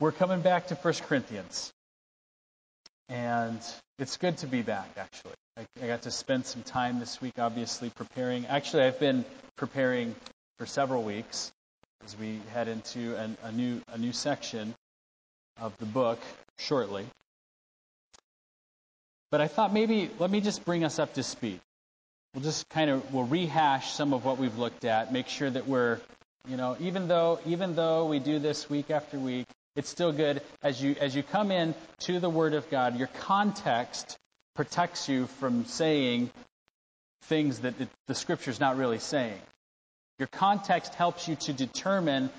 We're coming back to 1 Corinthians. And it's good to be back, actually. I, I got to spend some time this week, obviously, preparing. Actually, I've been preparing for several weeks as we head into an, a, new, a new section of the book shortly. But I thought maybe let me just bring us up to speed. We'll just kind of we'll rehash some of what we've looked at, make sure that we're, you know, even though even though we do this week after week, it's still good as you as you come in to the Word of God. Your context protects you from saying things that the, the Scripture's not really saying. Your context helps you to determine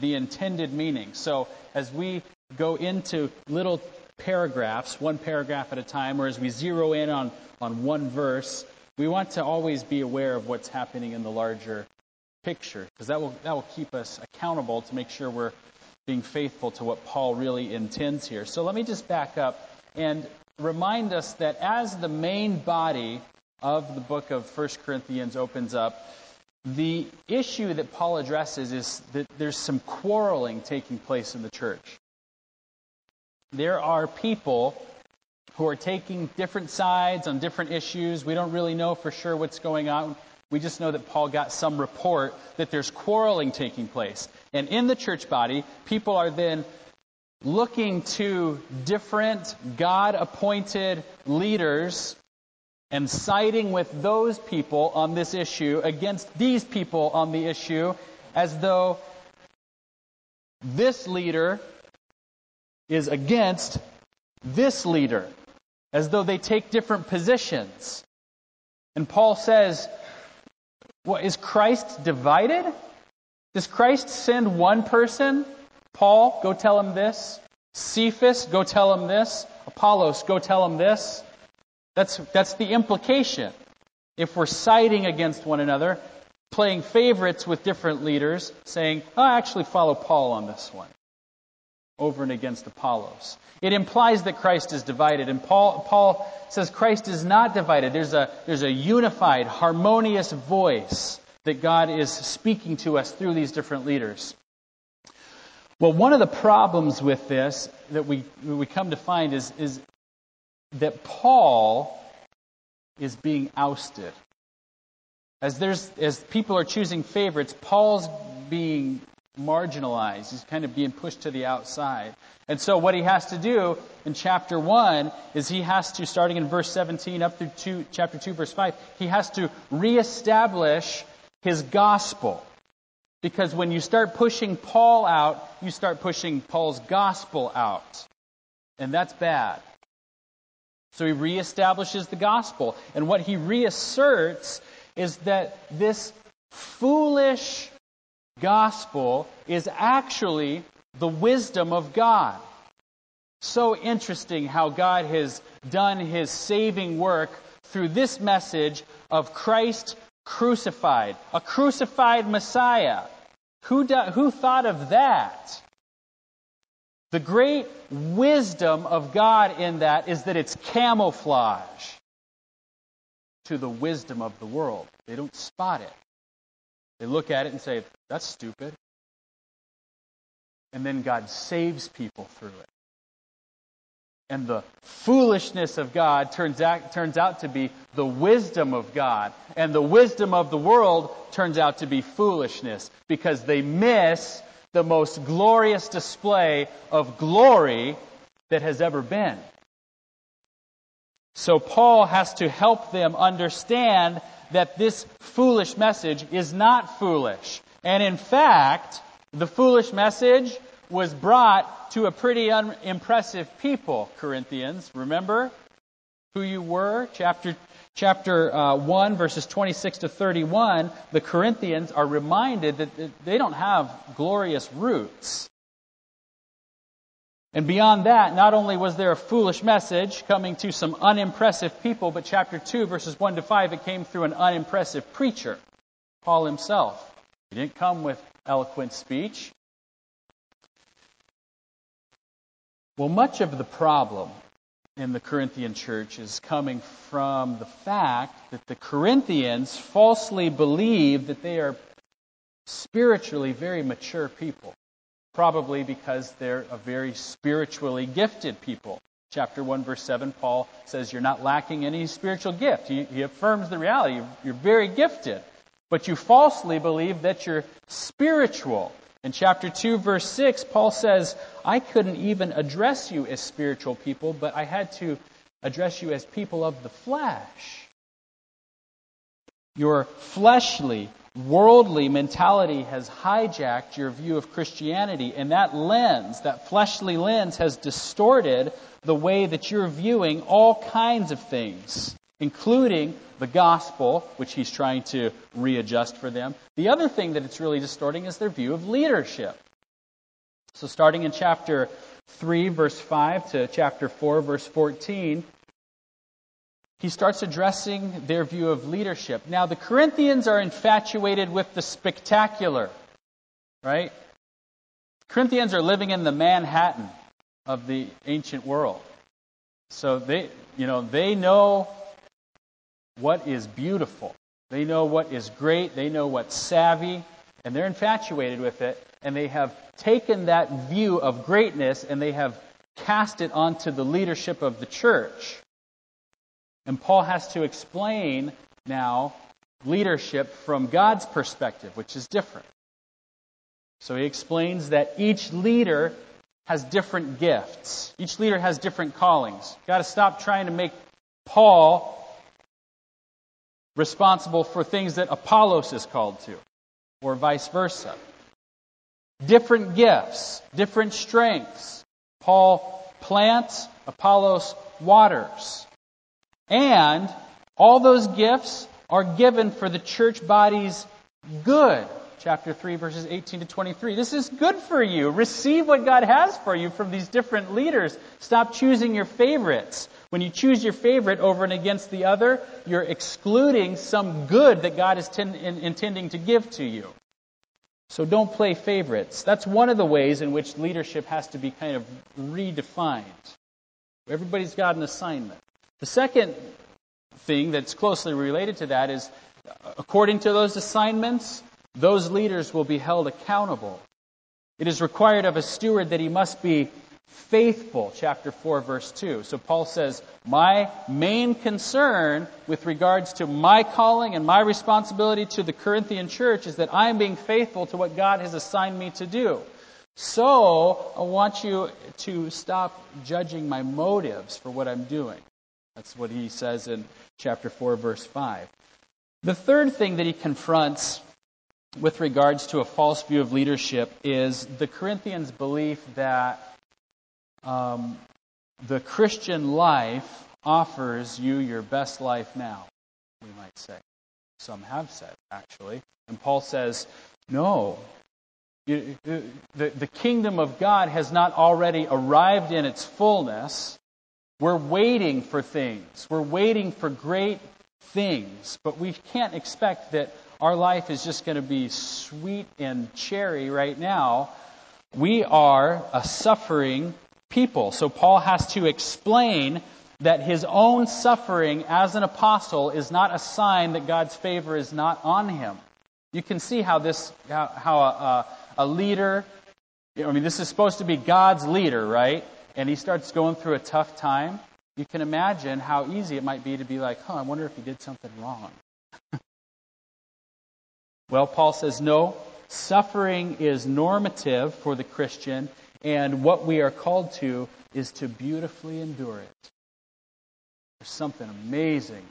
the intended meaning. So as we go into little paragraphs, one paragraph at a time, or as we zero in on, on one verse, we want to always be aware of what's happening in the larger picture, because that will, that will keep us accountable to make sure we're being faithful to what Paul really intends here. So let me just back up and remind us that as the main body of the book of 1 Corinthians opens up, the issue that Paul addresses is that there's some quarreling taking place in the church. There are people who are taking different sides on different issues. We don't really know for sure what's going on. We just know that Paul got some report that there's quarreling taking place. And in the church body, people are then looking to different God appointed leaders and siding with those people on this issue against these people on the issue as though this leader is against this leader, as though they take different positions. And Paul says, what, is Christ divided? Does Christ send one person? Paul, go tell him this. Cephas, go tell him this. Apollos, go tell him this. That's, that's the implication. If we're siding against one another, playing favorites with different leaders, saying, oh, I actually follow Paul on this one, over and against Apollos. It implies that Christ is divided, and Paul, Paul says Christ is not divided. There's a, there's a unified, harmonious voice that God is speaking to us through these different leaders. Well, one of the problems with this that we, we come to find is, is that Paul is being ousted. As, there's, as people are choosing favorites, Paul's being marginalized. He's kind of being pushed to the outside. And so what he has to do in chapter 1 is he has to, starting in verse 17 up through two, chapter 2, verse 5, he has to reestablish his gospel. Because when you start pushing Paul out, you start pushing Paul's gospel out. And that's bad. So he reestablishes the gospel. And what he reasserts is that this foolish gospel is actually the wisdom of God. So interesting how God has done his saving work through this message of Christ crucified, a crucified Messiah. Who, do, who thought of that? The great wisdom of God in that is that it's camouflage to the wisdom of the world. They don't spot it. They look at it and say, that's stupid. And then God saves people through it. And the foolishness of God turns out, turns out to be the wisdom of God. And the wisdom of the world turns out to be foolishness because they miss the most glorious display of glory that has ever been. So Paul has to help them understand that this foolish message is not foolish. And in fact, the foolish message was brought to a pretty unimpressive people, Corinthians. Remember who you were? Chapter chapter uh, 1, verses 26 to 31, the Corinthians are reminded that they don't have glorious roots. And beyond that, not only was there a foolish message coming to some unimpressive people, but chapter 2, verses 1 to 5, it came through an unimpressive preacher, Paul himself. He didn't come with eloquent speech. Well, much of the problem in the Corinthian church is coming from the fact that the Corinthians falsely believe that they are spiritually very mature people. probably because they're a very spiritually gifted people. Chapter 1, verse 7, Paul says you're not lacking any spiritual gift. He, he affirms the reality. You're, you're very gifted. But you falsely believe that you're spiritual. In chapter 2, verse 6, Paul says, I couldn't even address you as spiritual people, but I had to address you as people of the flesh. Your fleshly, worldly mentality has hijacked your view of Christianity, and that lens, that fleshly lens, has distorted the way that you're viewing all kinds of things, including the gospel, which he's trying to readjust for them. The other thing that it's really distorting is their view of leadership. So, starting in chapter 3, verse 5 to chapter 4, verse 14, he starts addressing their view of leadership. Now, the Corinthians are infatuated with the spectacular, right? Corinthians are living in the Manhattan of the ancient world. So they, you know, they know what is beautiful. They know what is great. They know what's savvy. And they're infatuated with it. And they have taken that view of greatness and they have cast it onto the leadership of the church. And Paul has to explain now leadership from God's perspective, which is different. So he explains that each leader has different gifts. Each leader has different callings. You've got to stop trying to make Paul responsible for things that Apollos is called to, or vice versa. Different gifts, different strengths. Paul plants, Apollos waters. And all those gifts are given for the church body's good. Chapter 3, verses 18 to 23. This is good for you. Receive what God has for you from these different leaders. Stop choosing your favorites. When you choose your favorite over and against the other, you're excluding some good that God is ten, in, intending to give to you. So don't play favorites. That's one of the ways in which leadership has to be kind of redefined. Everybody's got an assignment. The second thing that's closely related to that is uh, according to those assignments, those leaders will be held accountable. It is required of a steward that he must be faithful, chapter 4, verse 2. So Paul says, My main concern with regards to my calling and my responsibility to the Corinthian church is that I am being faithful to what God has assigned me to do. So I want you to stop judging my motives for what I'm doing. That's what he says in chapter 4, verse 5. The third thing that he confronts with regards to a false view of leadership is the Corinthians' belief that um, the Christian life offers you your best life now, we might say. Some have said, actually. And Paul says, no. The kingdom of God has not already arrived in its fullness. We're waiting for things. We're waiting for great things. But we can't expect that our life is just going to be sweet and cherry right now. We are a suffering people. So Paul has to explain that his own suffering as an apostle is not a sign that God's favor is not on him. You can see how this, how, how a, a, leader, I mean, this is supposed to be God's leader, right? and he starts going through a tough time, you can imagine how easy it might be to be like, huh, I wonder if he did something wrong. well, Paul says, no, suffering is normative for the Christian, and what we are called to is to beautifully endure it. There's something amazing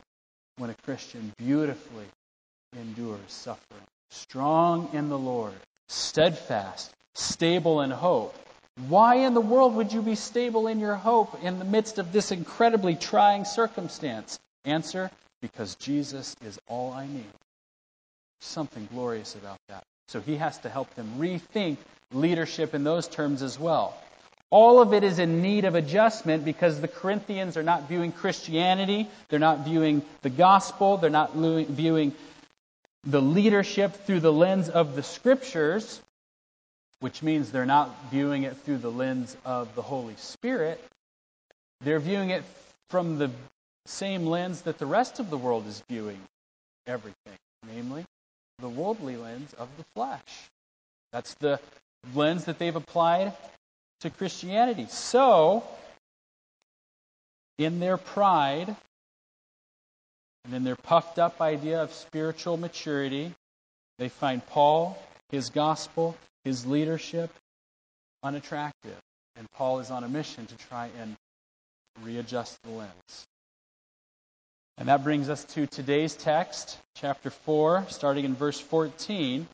when a Christian beautifully endures suffering. Strong in the Lord, steadfast, stable in hope. Why in the world would you be stable in your hope in the midst of this incredibly trying circumstance? Answer because Jesus is all I need. Something glorious about that. So he has to help them rethink leadership in those terms as well. All of it is in need of adjustment because the Corinthians are not viewing Christianity, they're not viewing the gospel, they're not viewing the leadership through the lens of the scriptures which means they're not viewing it through the lens of the Holy Spirit. They're viewing it from the same lens that the rest of the world is viewing everything, namely the worldly lens of the flesh. That's the lens that they've applied to Christianity. So, in their pride and in their puffed up idea of spiritual maturity, they find Paul, his gospel, his leadership unattractive. And Paul is on a mission to try and readjust the lens. And that brings us to today's text, chapter 4, starting in verse 14.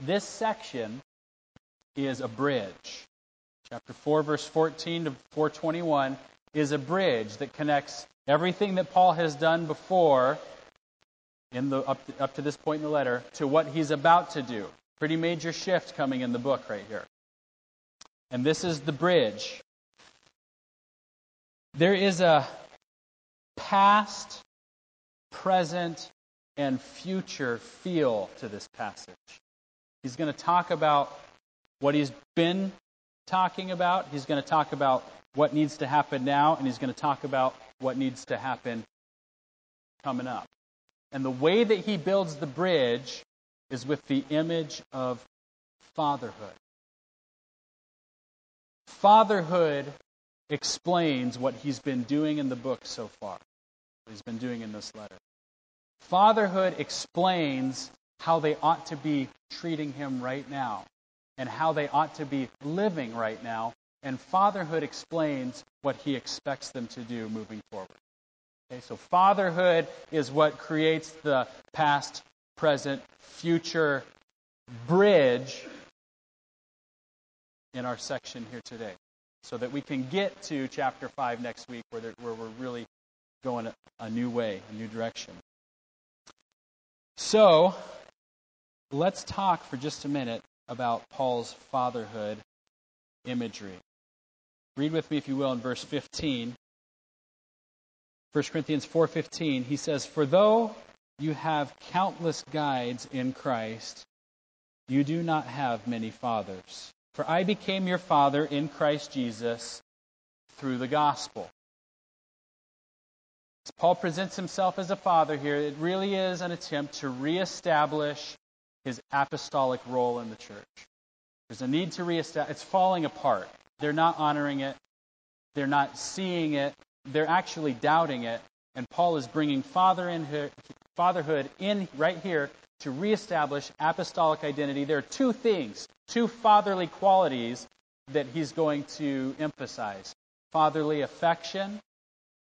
This section is a bridge. Chapter 4, verse 14 to 421 is a bridge that connects everything that Paul has done before in the, up, to, up to this point in the letter to what he's about to do. Pretty major shift coming in the book right here. And this is the bridge. There is a past, present, and future feel to this passage. He's going to talk about what he's been talking about. He's going to talk about what needs to happen now, and he's going to talk about what needs to happen coming up. And the way that he builds the bridge is with the image of fatherhood. Fatherhood explains what he's been doing in the book so far, what he's been doing in this letter. Fatherhood explains how they ought to be treating him right now and how they ought to be living right now. And fatherhood explains what he expects them to do moving forward. Okay, so fatherhood is what creates the past, present, future bridge in our section here today so that we can get to chapter 5 next week where, there, where we're really going a, a new way, a new direction. So, let's talk for just a minute about Paul's fatherhood imagery. Read with me if you will in verse 15. 1 Corinthians 4:15 he says for though you have countless guides in Christ you do not have many fathers for I became your father in Christ Jesus through the gospel. As Paul presents himself as a father here, it really is an attempt to reestablish his apostolic role in the church. There's a need to reestablish. It's falling apart. They're not honoring it. They're not seeing it. They're actually doubting it. And Paul is bringing father in here, fatherhood in right here to reestablish apostolic identity. There are two things, two fatherly qualities that he's going to emphasize fatherly affection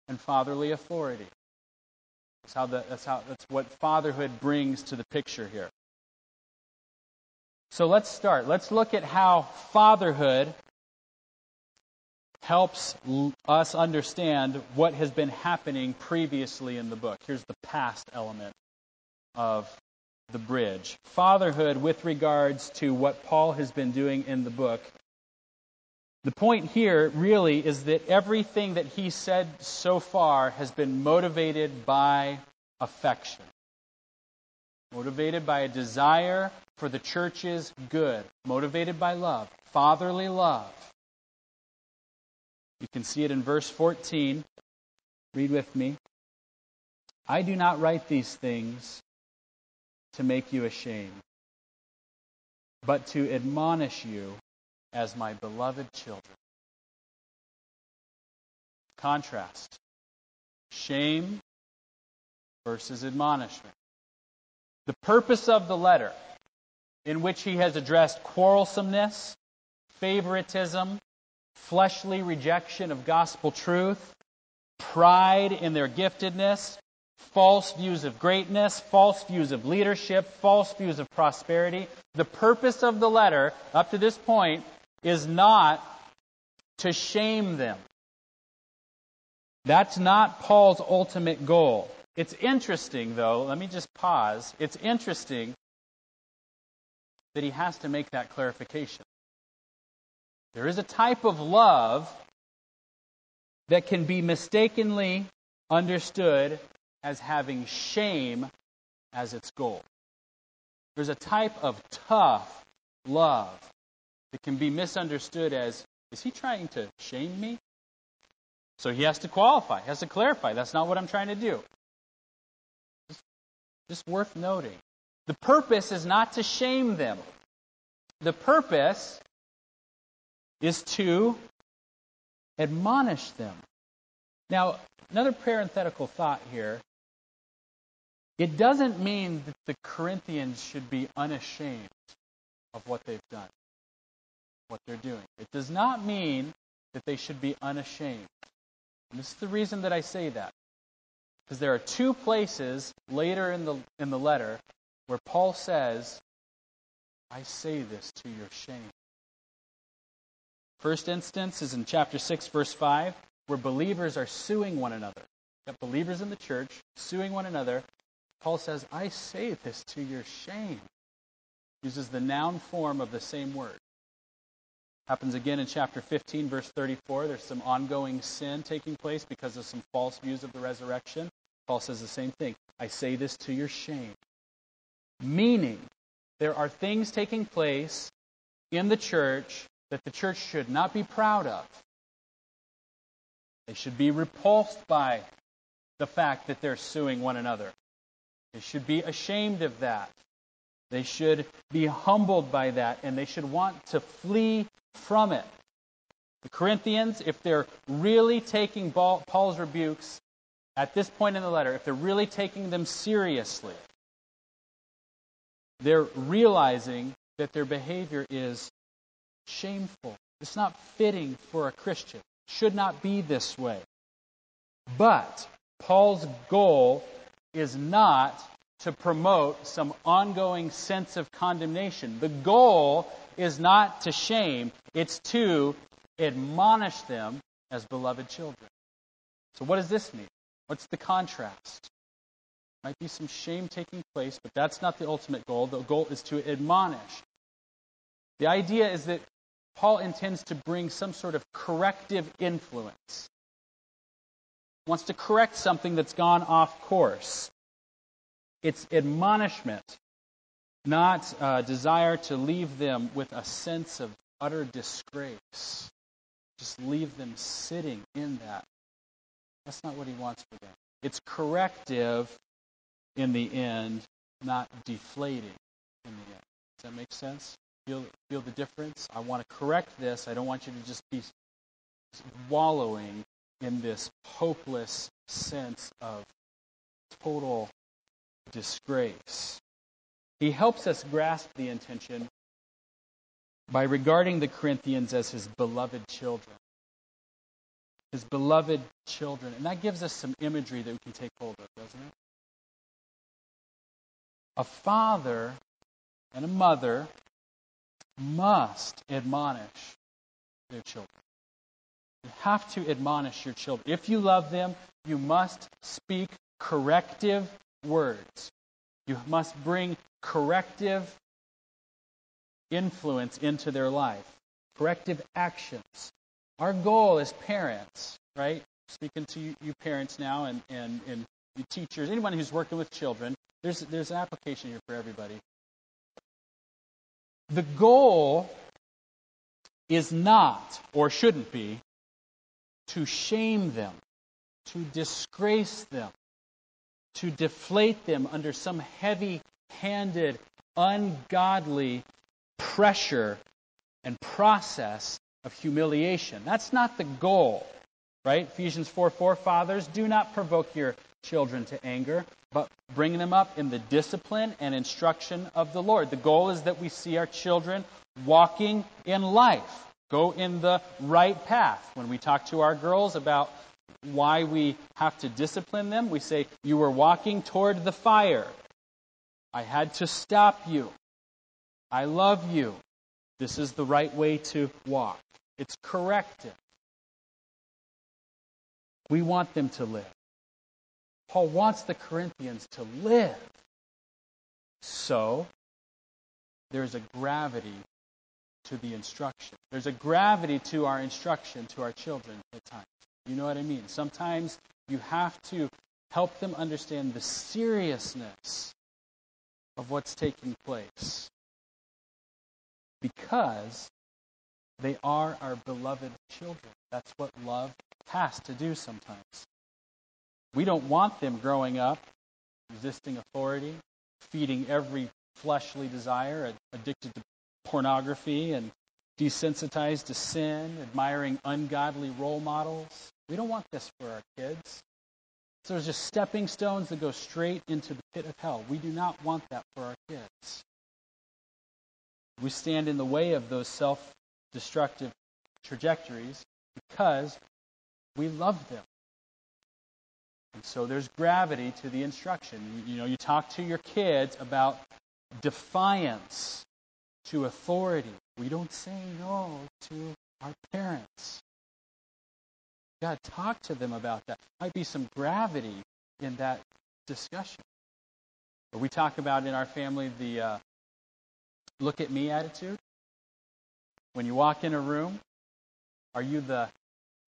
and fatherly authority. That's, how the, that's, how, that's what fatherhood brings to the picture here. So let's start. Let's look at how fatherhood helps us understand what has been happening previously in the book. Here's the past element of the bridge. Fatherhood with regards to what Paul has been doing in the book. The point here really is that everything that he said so far has been motivated by affection, motivated by a desire for the church's good, motivated by love, fatherly love. You can see it in verse 14. Read with me. I do not write these things to make you ashamed, but to admonish you as my beloved children. Contrast shame versus admonishment. The purpose of the letter, in which he has addressed quarrelsomeness, favoritism, fleshly rejection of gospel truth, pride in their giftedness, false views of greatness, false views of leadership, false views of prosperity. The purpose of the letter, up to this point, is not to shame them. That's not Paul's ultimate goal. It's interesting, though, let me just pause. It's interesting that he has to make that clarification. There is a type of love that can be mistakenly understood as having shame as its goal. There's a type of tough love that can be misunderstood as is he trying to shame me? So he has to qualify, has to clarify. That's not what I'm trying to do. Just, just worth noting. The purpose is not to shame them. the purpose is to admonish them. Now, another parenthetical thought here. It doesn't mean that the Corinthians should be unashamed of what they've done, what they're doing. It does not mean that they should be unashamed. And this is the reason that I say that. Because there are two places later in the, in the letter where Paul says, I say this to your shame. First instance is in chapter 6, verse 5, where believers are suing one another. Got believers in the church suing one another. Paul says, I say this to your shame. Uses the noun form of the same word. Happens again in chapter 15, verse 34. There's some ongoing sin taking place because of some false views of the resurrection. Paul says the same thing. I say this to your shame. Meaning, there are things taking place in the church that the church should not be proud of. They should be repulsed by the fact that they're suing one another. They should be ashamed of that. They should be humbled by that, and they should want to flee from it. The Corinthians, if they're really taking Paul's rebukes at this point in the letter, if they're really taking them seriously, they're realizing that their behavior is shameful. It's not fitting for a Christian. Should not be this way. But Paul's goal is not to promote some ongoing sense of condemnation. The goal is not to shame, it's to admonish them as beloved children. So, what does this mean? What's the contrast? Might be some shame taking place, but that's not the ultimate goal. The goal is to admonish. The idea is that Paul intends to bring some sort of corrective influence. He wants to correct something that's gone off course. It's admonishment, not a desire to leave them with a sense of utter disgrace. Just leave them sitting in that. That's not what he wants for them. It's corrective in the end, not deflating in the end. Does that make sense? Feel, feel the difference? I want to correct this. I don't want you to just be wallowing in this hopeless sense of total disgrace. He helps us grasp the intention by regarding the Corinthians as his beloved children. His beloved children. And that gives us some imagery that we can take hold of, doesn't it? A father and a mother must admonish their children. You have to admonish your children. If you love them, you must speak corrective words. You must bring corrective influence into their life, corrective actions. Our goal as parents, right? Speaking to you, you parents now and, and, and you teachers, anyone who's working with children, there's, there's an application here for everybody. The goal is not, or shouldn't be, to shame them, to disgrace them, to deflate them under some heavy handed, ungodly pressure and process of humiliation. That's not the goal, right? Ephesians 4 4 Fathers, do not provoke your children to anger, but bring them up in the discipline and instruction of the Lord. The goal is that we see our children walking in life, go in the right path. When we talk to our girls about why we have to discipline them, we say, You were walking toward the fire. I had to stop you. I love you. This is the right way to walk. It's corrective. We want them to live. Paul wants the Corinthians to live. So, there's a gravity to the instruction. There's a gravity to our instruction to our children at times. You know what I mean? Sometimes you have to help them understand the seriousness of what's taking place because they are our beloved children. That's what love has to do sometimes. We don't want them growing up resisting authority, feeding every fleshly desire, addicted to pornography and desensitized to sin, admiring ungodly role models. We don't want this for our kids. So it's just stepping stones that go straight into the pit of hell. We do not want that for our kids. We stand in the way of those self destructive trajectories because we love them. And so there's gravity to the instruction. You, know, you talk to your kids about defiance to authority. We don't say no to our parents. God, talk to them about that. Might be some gravity in that discussion. But we talk about in our family the uh, look at me attitude. When you walk in a room, are you the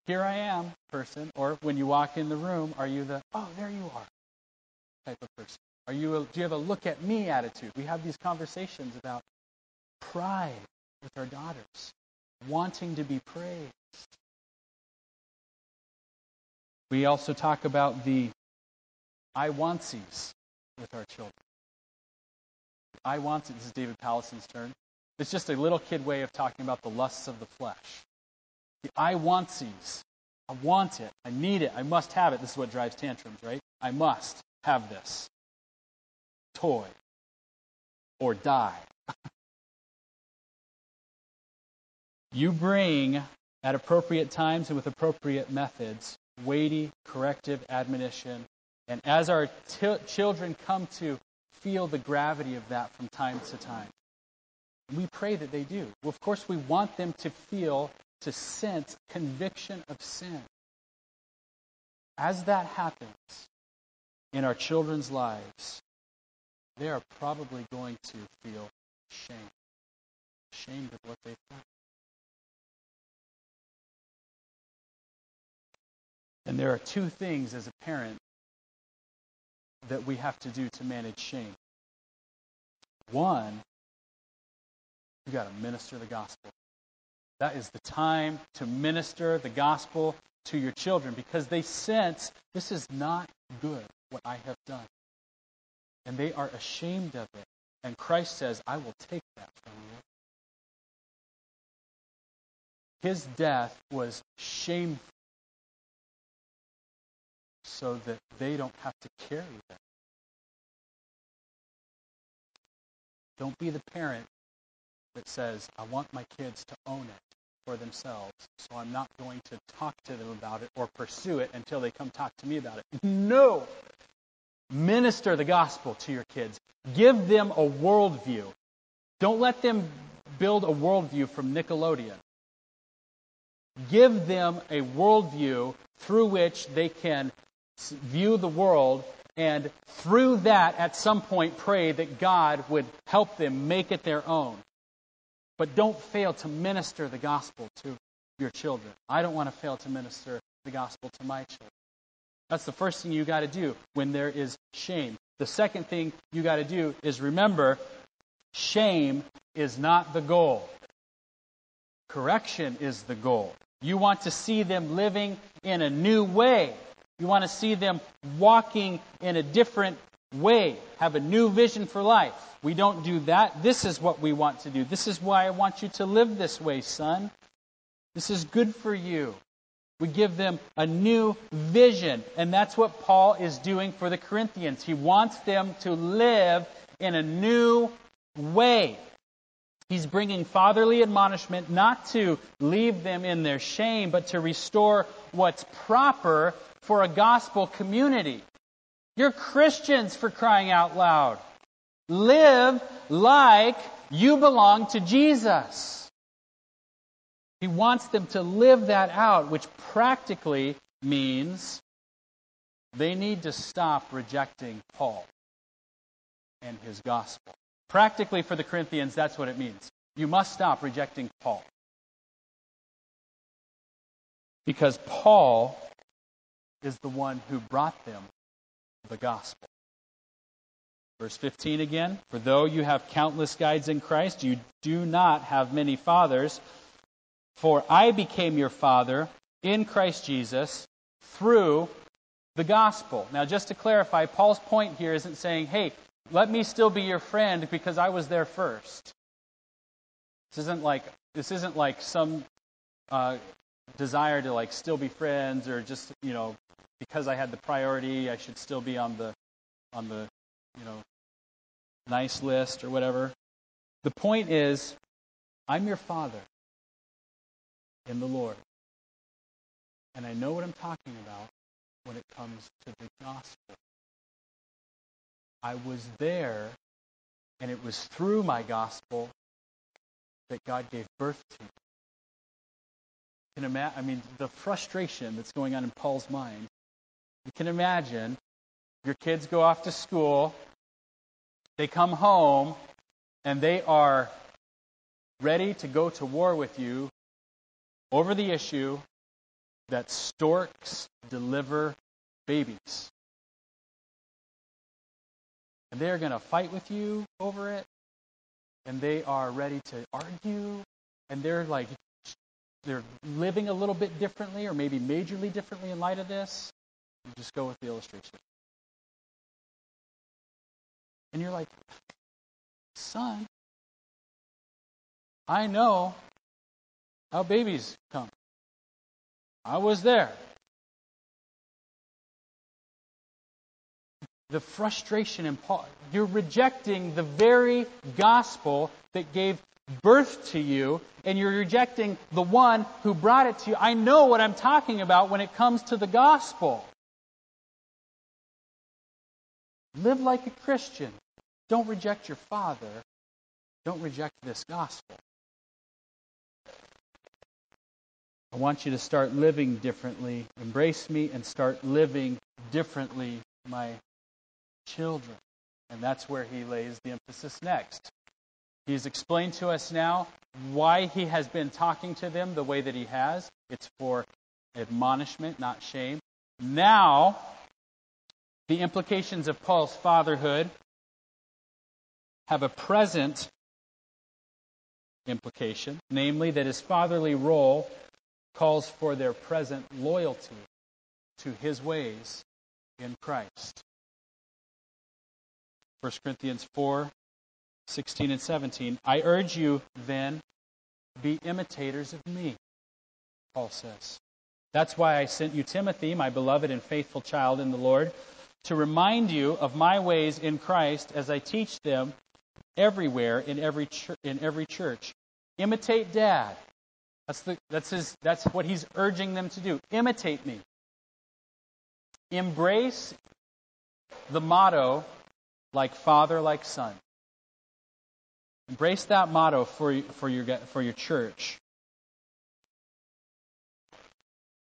here I am person? Or when you walk in the room, are you the oh, there you are type of person? Are you a, do you have a look at me attitude? We have these conversations about pride with our daughters, wanting to be praised. We also talk about the I wantsies with our children. I want it. This is David Powlison's turn. It's just a little kid way of talking about the lusts of the flesh. The I wantsies. I want it. I need it. I must have it. This is what drives tantrums, right? I must have this toy or die. you bring at appropriate times and with appropriate methods weighty corrective admonition. And as our t- children come to feel the gravity of that from time to time, we pray that they do. Well, of course, we want them to feel, to sense conviction of sin. As that happens in our children's lives, they are probably going to feel shame. Ashamed of what they've done. And there are two things as a parent that we have to do to manage shame. One, you've got to minister the gospel. That is the time to minister the gospel to your children because they sense this is not good what I have done. And they are ashamed of it. And Christ says, I will take that from you. His death was shameful so that they don't have to carry that. Don't be the parent that says, I want my kids to own it for themselves, so I'm not going to talk to them about it or pursue it until they come talk to me about it. No! Minister the gospel to your kids. Give them a worldview. Don't let them build a worldview from Nickelodeon. Give them a worldview through which they can view the world and through that at some point pray that God would help them make it their own. But don't fail to minister the gospel to your children. I don't want to fail to minister the gospel to my children. That's the first thing you got to do when there is shame. The second thing you got to do is remember shame is not the goal. Correction is the goal. You want to see them living in a new way. You want to see them walking in a different way, have a new vision for life. We don't do that. This is what we want to do. This is why I want you to live this way, son. This is good for you. We give them a new vision. And that's what Paul is doing for the Corinthians. He wants them to live in a new way. He's bringing fatherly admonishment not to leave them in their shame, but to restore what's proper for a gospel community. You're Christians for crying out loud. Live like you belong to Jesus. He wants them to live that out, which practically means they need to stop rejecting Paul and his gospel. Practically for the Corinthians, that's what it means. You must stop rejecting Paul. Because Paul is the one who brought them the gospel. Verse 15 again For though you have countless guides in Christ, you do not have many fathers. For I became your father in Christ Jesus through the gospel. Now, just to clarify, Paul's point here isn't saying, hey, let me still be your friend because I was there first. This isn't like this isn't like some uh, desire to like still be friends or just you know because I had the priority I should still be on the on the you know nice list or whatever. The point is, I'm your father in the Lord. And I know what I'm talking about when it comes to the gospel. I was there, and it was through my gospel that God gave birth to. You can I mean, the frustration that's going on in Paul's mind. You can imagine your kids go off to school, they come home, and they are ready to go to war with you over the issue that storks deliver babies. And they are going to fight with you over it, and they are ready to argue, and they're like, they're living a little bit differently, or maybe majorly differently in light of this. Just go with the illustration. And you're like, son, I know how babies come. I was there. The frustration in Paul, you're rejecting the very gospel that gave birth to you, and you're rejecting the one who brought it to you. I know what I'm talking about when it comes to the gospel. Live like a Christian. Don't reject your father. Don't reject this gospel. I want you to start living differently. Embrace me and start living differently, my children. And that's where he lays the emphasis next. He's explained to us now why he has been talking to them the way that he has. It's for admonishment, not shame. Now, the implications of Paul's fatherhood have a present implication, namely that his fatherly role calls for their present loyalty to his ways in Christ. 1 Corinthians 4 16 and 17. I urge you, then, be imitators of me, Paul says. That's why I sent you Timothy, my beloved and faithful child in the Lord, to remind you of my ways in Christ as I teach them everywhere in every, ch- in every church. Imitate dad. That's, the, that's, his, that's what he's urging them to do. Imitate me. Embrace the motto, like father, like son. Embrace that motto for, for, your, for your church.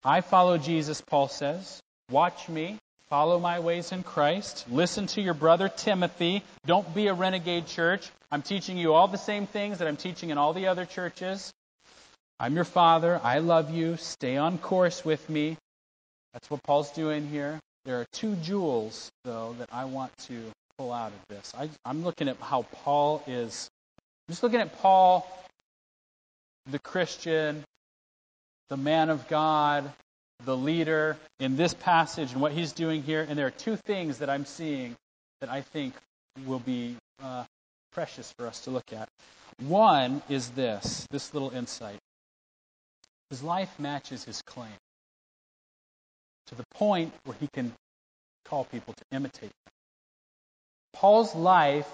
I follow Jesus, Paul says. Watch me. Follow my ways in Christ. Listen to your brother Timothy. Don't be a renegade church. I'm teaching you all the same things that I'm teaching in all the other churches. I'm your father. I love you. Stay on course with me. That's what Paul's doing here. There are two jewels, though, that I want to pull out of this. I, am looking at how Paul is. I'm just looking at Paul, the Christian, the man of God, the leader, in this passage and what he's doing here. And there are two things that I'm seeing that I think will be uh, precious for us to look at. One is this this little insight. His life matches his claim to the point where he can call people to imitate him. Paul's life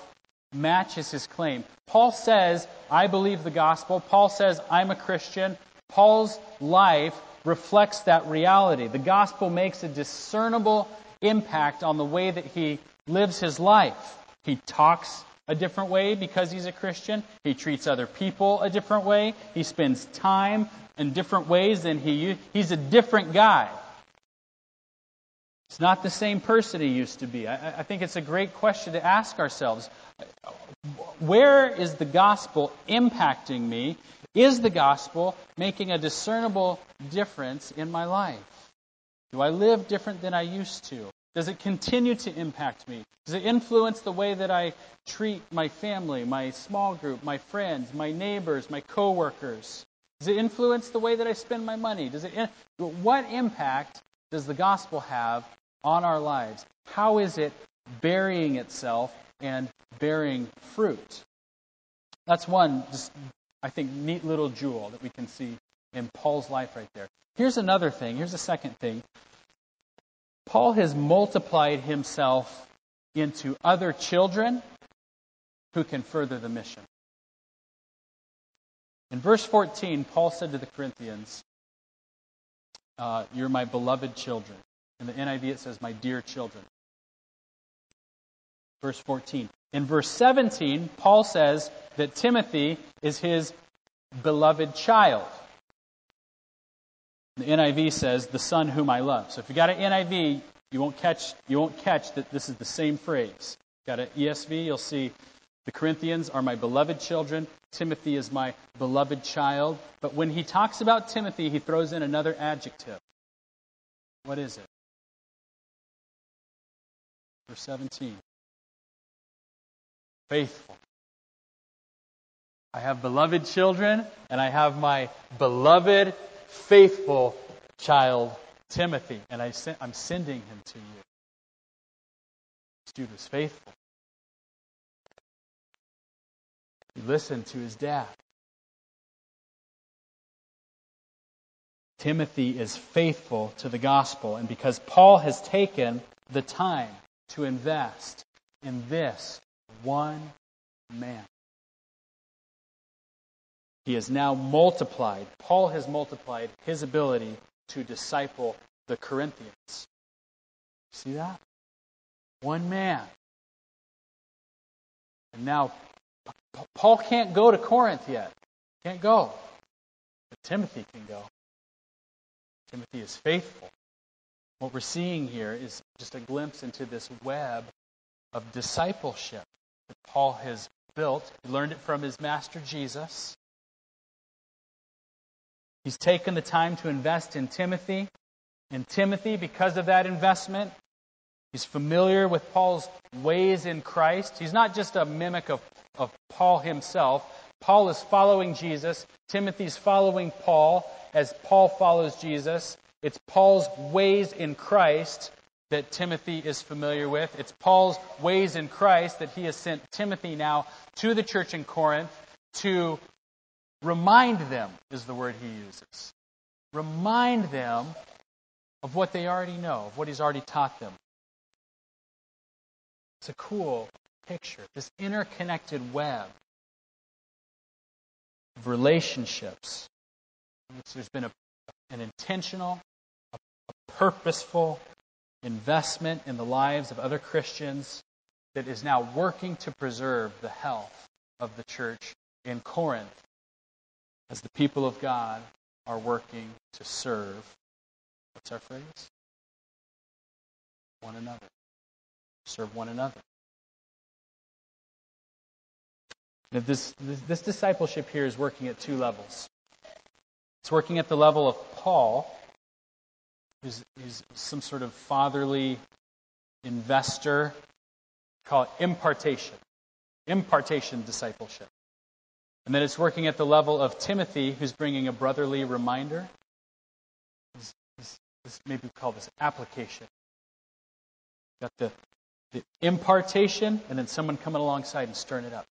matches his claim. Paul says, I believe the gospel. Paul says, I'm a Christian. Paul's life reflects that reality. The gospel makes a discernible impact on the way that he lives his life. He talks a different way because he's a Christian. He treats other people a different way. He spends time in different ways than he he's a different guy. It's not the same person he used to be. I, I think it's a great question to ask ourselves. Where is the gospel impacting me? Is the gospel making a discernible difference in my life? Do I live different than I used to? Does it continue to impact me? Does it influence the way that I treat my family, my small group, my friends, my neighbors, my coworkers? Does it influence the way that I spend my money? Does it what impact does the gospel have on our lives? How is it burying itself and bearing fruit? That's one I think, neat little jewel that we can see in Paul's life right there. Here's another thing. Here's a second thing. Paul has multiplied himself into other children who can further the mission. In verse 14, Paul said to the Corinthians, uh, You're my beloved children. In the NIV, it says, My dear children. Verse 14. In verse 17, Paul says that Timothy is his beloved child. The NIV says, the son whom I love. So if you got an NIV, you won't catch, you won't catch that this is the same phrase. Got an ESV, you'll see the Corinthians are my beloved children. Timothy is my beloved child. But when he talks about Timothy, he throws in another adjective. What is it? Verse 17 faithful. I have beloved children, and I have my beloved, faithful child, Timothy, and I am sending him to you. Dude was faithful. He listened to his dad. Timothy is faithful to the gospel, and because Paul has taken the time to invest in this one man. He has now multiplied, Paul has multiplied his ability to disciple the Corinthians. See that? One man. And now, Paul can't go to Corinth yet. Can't go. But Timothy can go. Timothy is faithful. What we're seeing here is just a glimpse into this web of discipleship Paul has built. He learned it from his master Jesus. He's taken the time to invest in Timothy. And Timothy, because of that investment, he's familiar with Paul's ways in Christ. He's not just a mimic of, of Paul himself. Paul is following Jesus. Timothy's following Paul as Paul follows Jesus. It's Paul's ways in Christ that Timothy is familiar with. It's Paul's ways in Christ that he has sent Timothy now to the church in Corinth to remind them, is the word he uses. Remind them of what they already know, of what he's already taught them. It's a cool picture, this interconnected web of relationships. There's been a, an intentional, a, a purposeful investment in the lives of other Christians that is now working to preserve the health of the church in Corinth as the people of God are working to serve. What's our phrase? One another. Serve one another. Now this, this, this discipleship here is working at two levels. It's working at the level of Paul, who's, who's some sort of fatherly investor. Call it impartation. Impartation discipleship. And then it's working at the level of Timothy, who's bringing a brotherly reminder. Maybe we call this application. Got the, the impartation, and then someone coming alongside and stirring it up.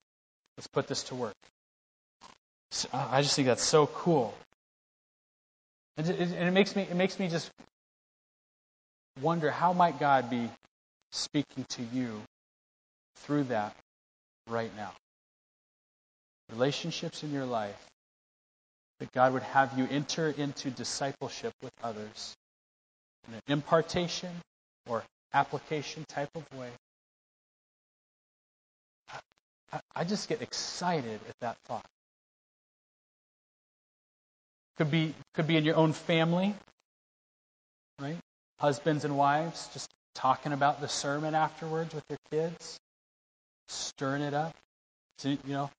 Let's put this to work. So, uh, I just think that's so cool. And it, and it makes me it makes me just wonder how might God be speaking to you through that right now. Relationships in your life that God would have you enter into discipleship with others in an impartation or application type of way. I, I just get excited at that thought. Could be could be in your own family, right? Husbands and wives just talking about the sermon afterwards with their kids, stirring it up. So, you know,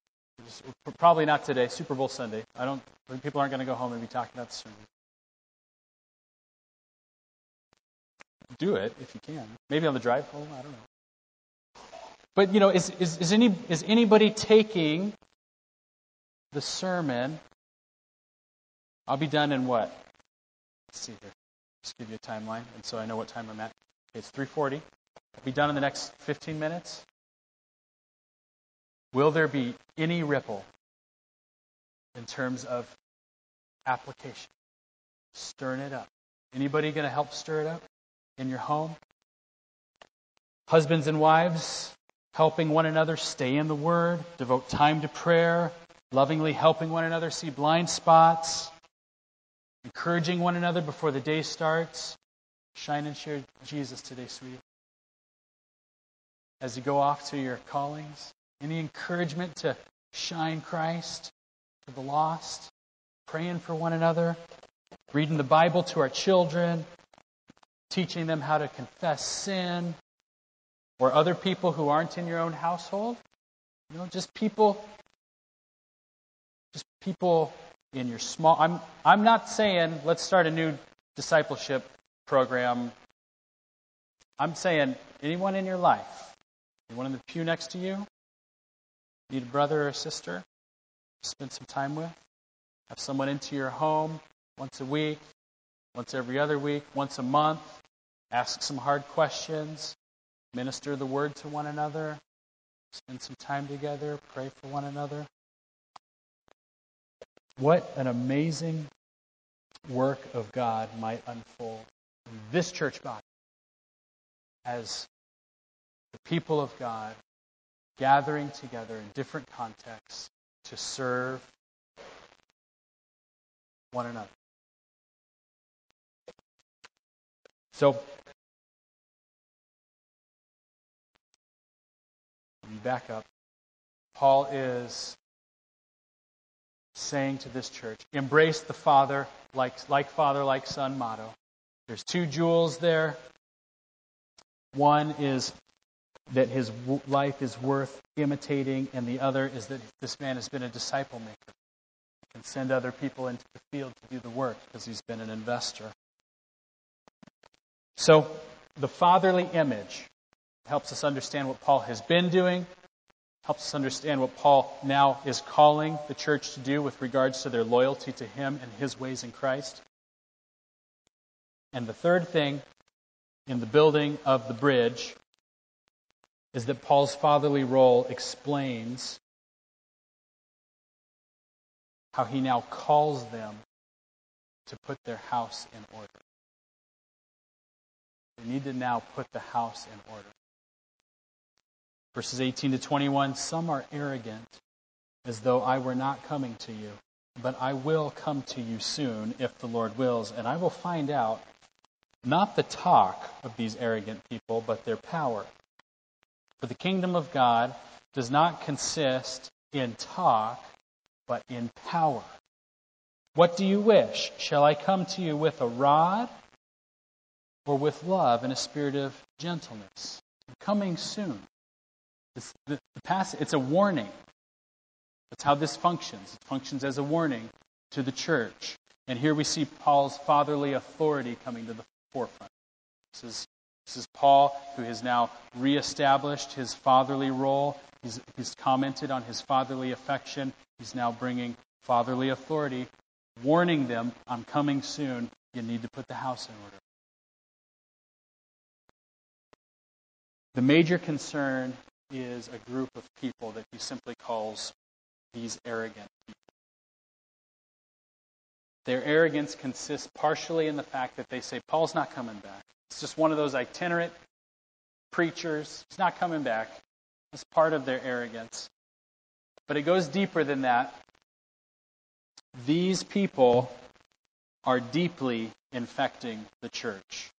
probably not today, Super Bowl Sunday. I don't. People aren't going to go home and be talking about the sermon. Do it if you can. Maybe on the drive home. I don't know. But you know, is is, is any is anybody taking the sermon? I'll be done in what? Let's see here. Just give you a timeline, and so I know what time I'm at. It's 3:40. I'll be done in the next 15 minutes. Will there be any ripple in terms of application. Stirring it up. Anybody going to help stir it up in your home? Husbands and wives, helping one another stay in the Word, devote time to prayer, lovingly helping one another see blind spots, encouraging one another before the day starts. Shine and share Jesus today, sweetie. As you go off to your callings, any encouragement to shine Christ to the lost, praying for one another, reading the Bible to our children, teaching them how to confess sin, or other people who aren't in your own household. You know, just people just people in your small I'm I'm not saying let's start a new discipleship program. I'm saying anyone in your life, anyone in the pew next to you, need a brother or sister, spend some time with, have someone into your home once a week, once every other week, once a month, ask some hard questions, minister the word to one another, spend some time together, pray for one another. What an amazing work of God might unfold in this church body as the people of God gathering together in different contexts to serve one another. So, back up. Paul is saying to this church, embrace the Father, like, like Father, like Son motto. There's two jewels there. One is that his life is worth imitating, and the other is that this man has been a disciple maker. Can send other people into the field to do the work because he's been an investor. So, the fatherly image helps us understand what Paul has been doing, helps us understand what Paul now is calling the church to do with regards to their loyalty to him and his ways in Christ. And the third thing in the building of the bridge is that Paul's fatherly role explains how he now calls them to put their house in order. They need to now put the house in order. Verses 18 to 21 Some are arrogant, as though I were not coming to you. But I will come to you soon, if the Lord wills, and I will find out not the talk of these arrogant people, but their power. For the kingdom of God does not consist in talk, but in power. What do you wish? Shall I come to you with a rod or with love and a spirit of gentleness? I'm coming soon. This, the, the passage, it's a warning. That's how this functions. It functions as a warning to the church. And here we see Paul's fatherly authority coming to the forefront. This is, this is Paul who has now reestablished his fatherly role. He's, he's commented on his fatherly affection. He's now bringing fatherly authority, warning them, I'm coming soon. You need to put the house in order. The major concern is a group of people that he simply calls these arrogant people. Their arrogance consists partially in the fact that they say, Paul's not coming back. It's just one of those itinerant preachers. He's not coming back. It's part of their arrogance. But it goes deeper than that. These people are deeply infecting the church.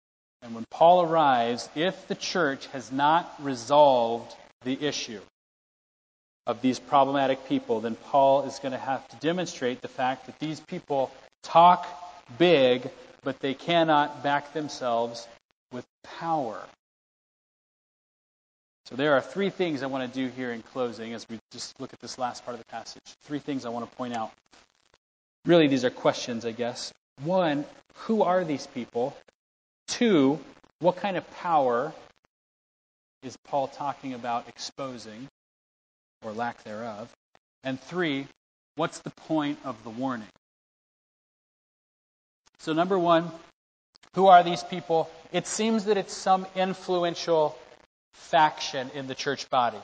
And when Paul arrives, if the church has not resolved the issue of these problematic people, then Paul is going to have to demonstrate the fact that these people talk big, but they cannot back themselves with power. So there are three things I want to do here in closing as we just look at this last part of the passage. Three things I want to point out. Really, these are questions, I guess. One, who are these people? Two, what kind of power is Paul talking about exposing or lack thereof? And three, what's the point of the warning? So, number one, who are these people? It seems that it's some influential faction in the church body.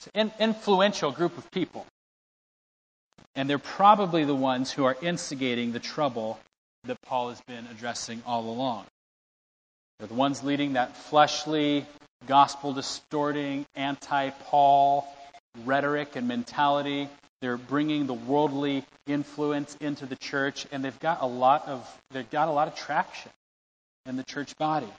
It's an influential group of people. And they're probably the ones who are instigating the trouble that Paul has been addressing all along. They're the ones leading that fleshly, gospel distorting, anti Paul rhetoric and mentality. They're bringing the worldly influence into the church, and they've got a lot of they've got a lot of traction in the church body.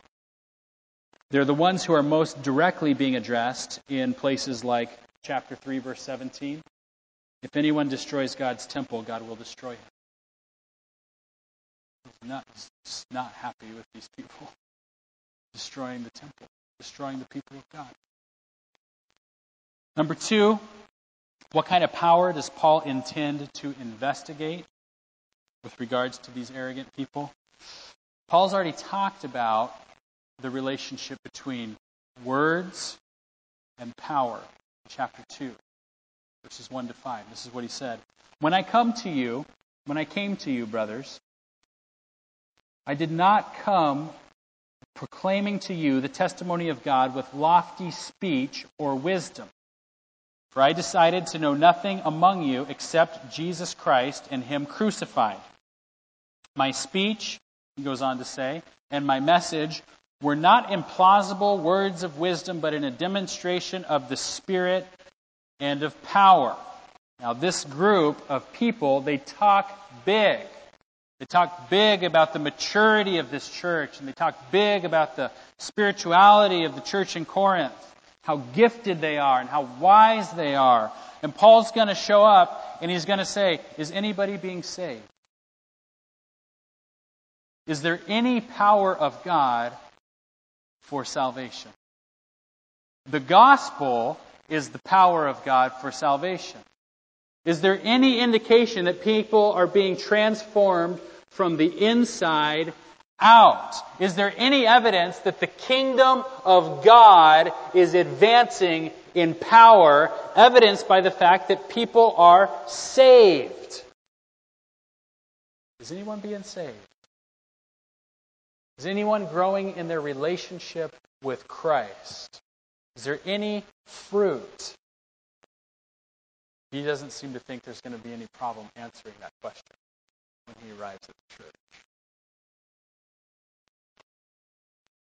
They're the ones who are most directly being addressed in places like chapter 3, verse 17. If anyone destroys God's temple, God will destroy him. He's not, he's not happy with these people destroying the temple, destroying the people of God. Number two, what kind of power does Paul intend to investigate with regards to these arrogant people? Paul's already talked about the relationship between words and power in chapter 2, verses 1 to 5. This is what he said. When I come to you, when I came to you, brothers, I did not come proclaiming to you the testimony of God with lofty speech or wisdom. For I decided to know nothing among you except Jesus Christ and Him crucified. My speech, he goes on to say, and my message were not implausible words of wisdom, but in a demonstration of the Spirit and of power. Now, this group of people, they talk big. They talk big about the maturity of this church, and they talk big about the spirituality of the church in Corinth how gifted they are and how wise they are. And Paul's going to show up and he's going to say, Is anybody being saved? Is there any power of God for salvation? The gospel is the power of God for salvation. Is there any indication that people are being transformed from the inside out. Is there any evidence that the kingdom of God is advancing in power, evidenced by the fact that people are saved? Is anyone being saved? Is anyone growing in their relationship with Christ? Is there any fruit? He doesn't seem to think there's going to be any problem answering that question when he arrives at the church.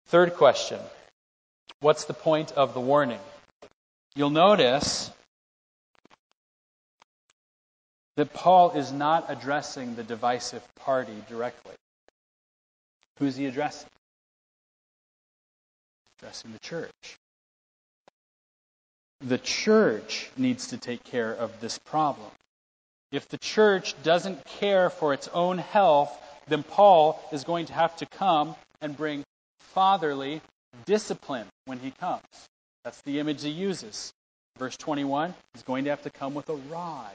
Third question What's the point of the warning? You'll notice that Paul is not addressing the divisive party directly. Who's he addressing? Addressing the church. The church needs to take care of this problem. If the church doesn't care for its own health, then Paul is going to have to come and bring fatherly discipline when he comes. That's the image he uses. Verse 21, he's going to have to come with a rod.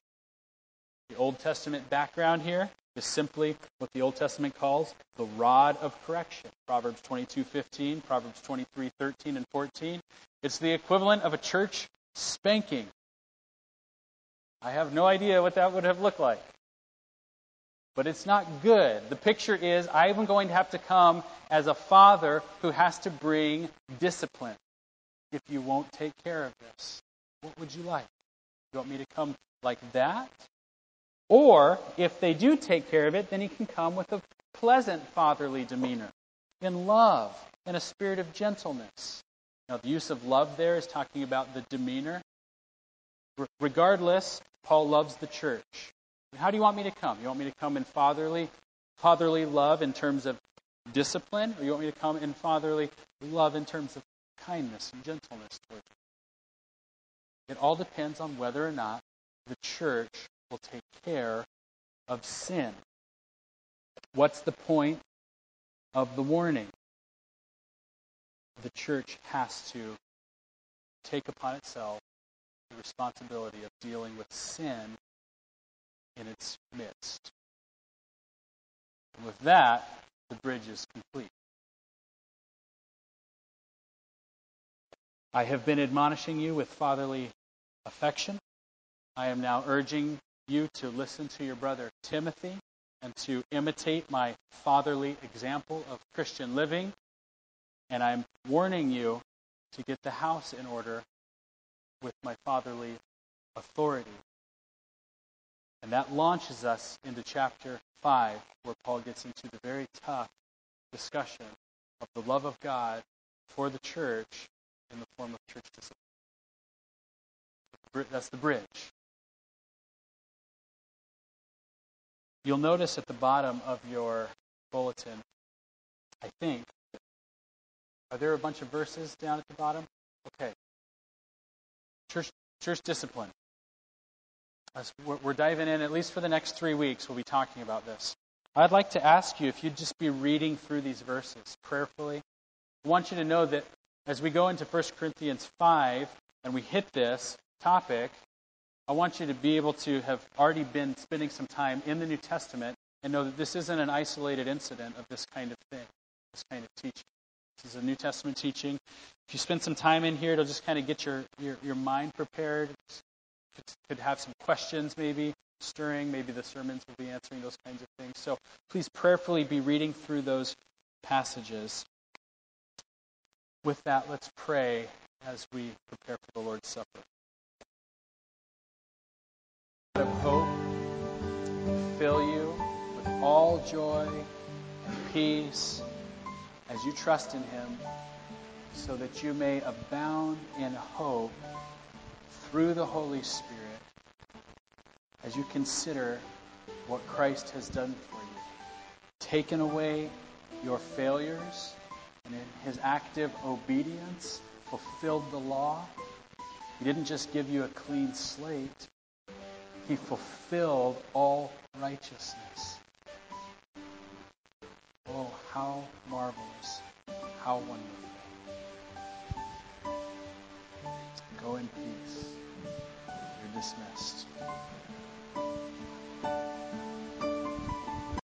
The Old Testament background here is simply what the Old Testament calls the rod of correction. Proverbs 22:15, Proverbs 23:13 and 14. It's the equivalent of a church spanking. I have no idea what that would have looked like but it's not good. The picture is I'm going to have to come as a father who has to bring discipline if you won't take care of this. What would you like? You want me to come like that? Or if they do take care of it, then he can come with a pleasant fatherly demeanor, in love, in a spirit of gentleness. Now, the use of love there is talking about the demeanor. Regardless, Paul loves the church. How do you want me to come? You want me to come in fatherly, fatherly love in terms of discipline, or you want me to come in fatherly love in terms of kindness and gentleness towards you? It all depends on whether or not the church will take care of sin. What's the point of the warning? The church has to take upon itself the responsibility of dealing with sin in its midst. And with that, the bridge is complete. I have been admonishing you with fatherly affection. I am now urging you to listen to your brother Timothy and to imitate my fatherly example of Christian living. And I'm warning you to get the house in order with my fatherly authority And that launches us into chapter 5, where Paul gets into the very tough discussion of the love of God for the church in the form of church discipline. That's the bridge. You'll notice at the bottom of your bulletin, I think, are there a bunch of verses down at the bottom? Okay. Church, church discipline. As we're diving in, at least for the next three weeks, we'll be talking about this. I'd like to ask you if you'd just be reading through these verses prayerfully. I want you to know that as we go into 1 Corinthians 5 and we hit this topic, I want you to be able to have already been spending some time in the New Testament and know that this isn't an isolated incident of this kind of thing, this kind of teaching. This is a New Testament teaching. If you spend some time in here, it'll just kind of get your, your, your mind prepared. Could have some questions maybe stirring. Maybe the sermons will be answering those kinds of things. So please prayerfully be reading through those passages. With that, let's pray as we prepare for the Lord's Supper. Of hope, fill you with all joy and peace as you trust in Him, so that you may abound in hope through the Holy Spirit as you consider what Christ has done for you. Taken away your failures, and in his active obedience, fulfilled the law. He didn't just give you a clean slate, he fulfilled all righteousness. Oh, how marvelous, how wonderful. Go in peace. You're dismissed.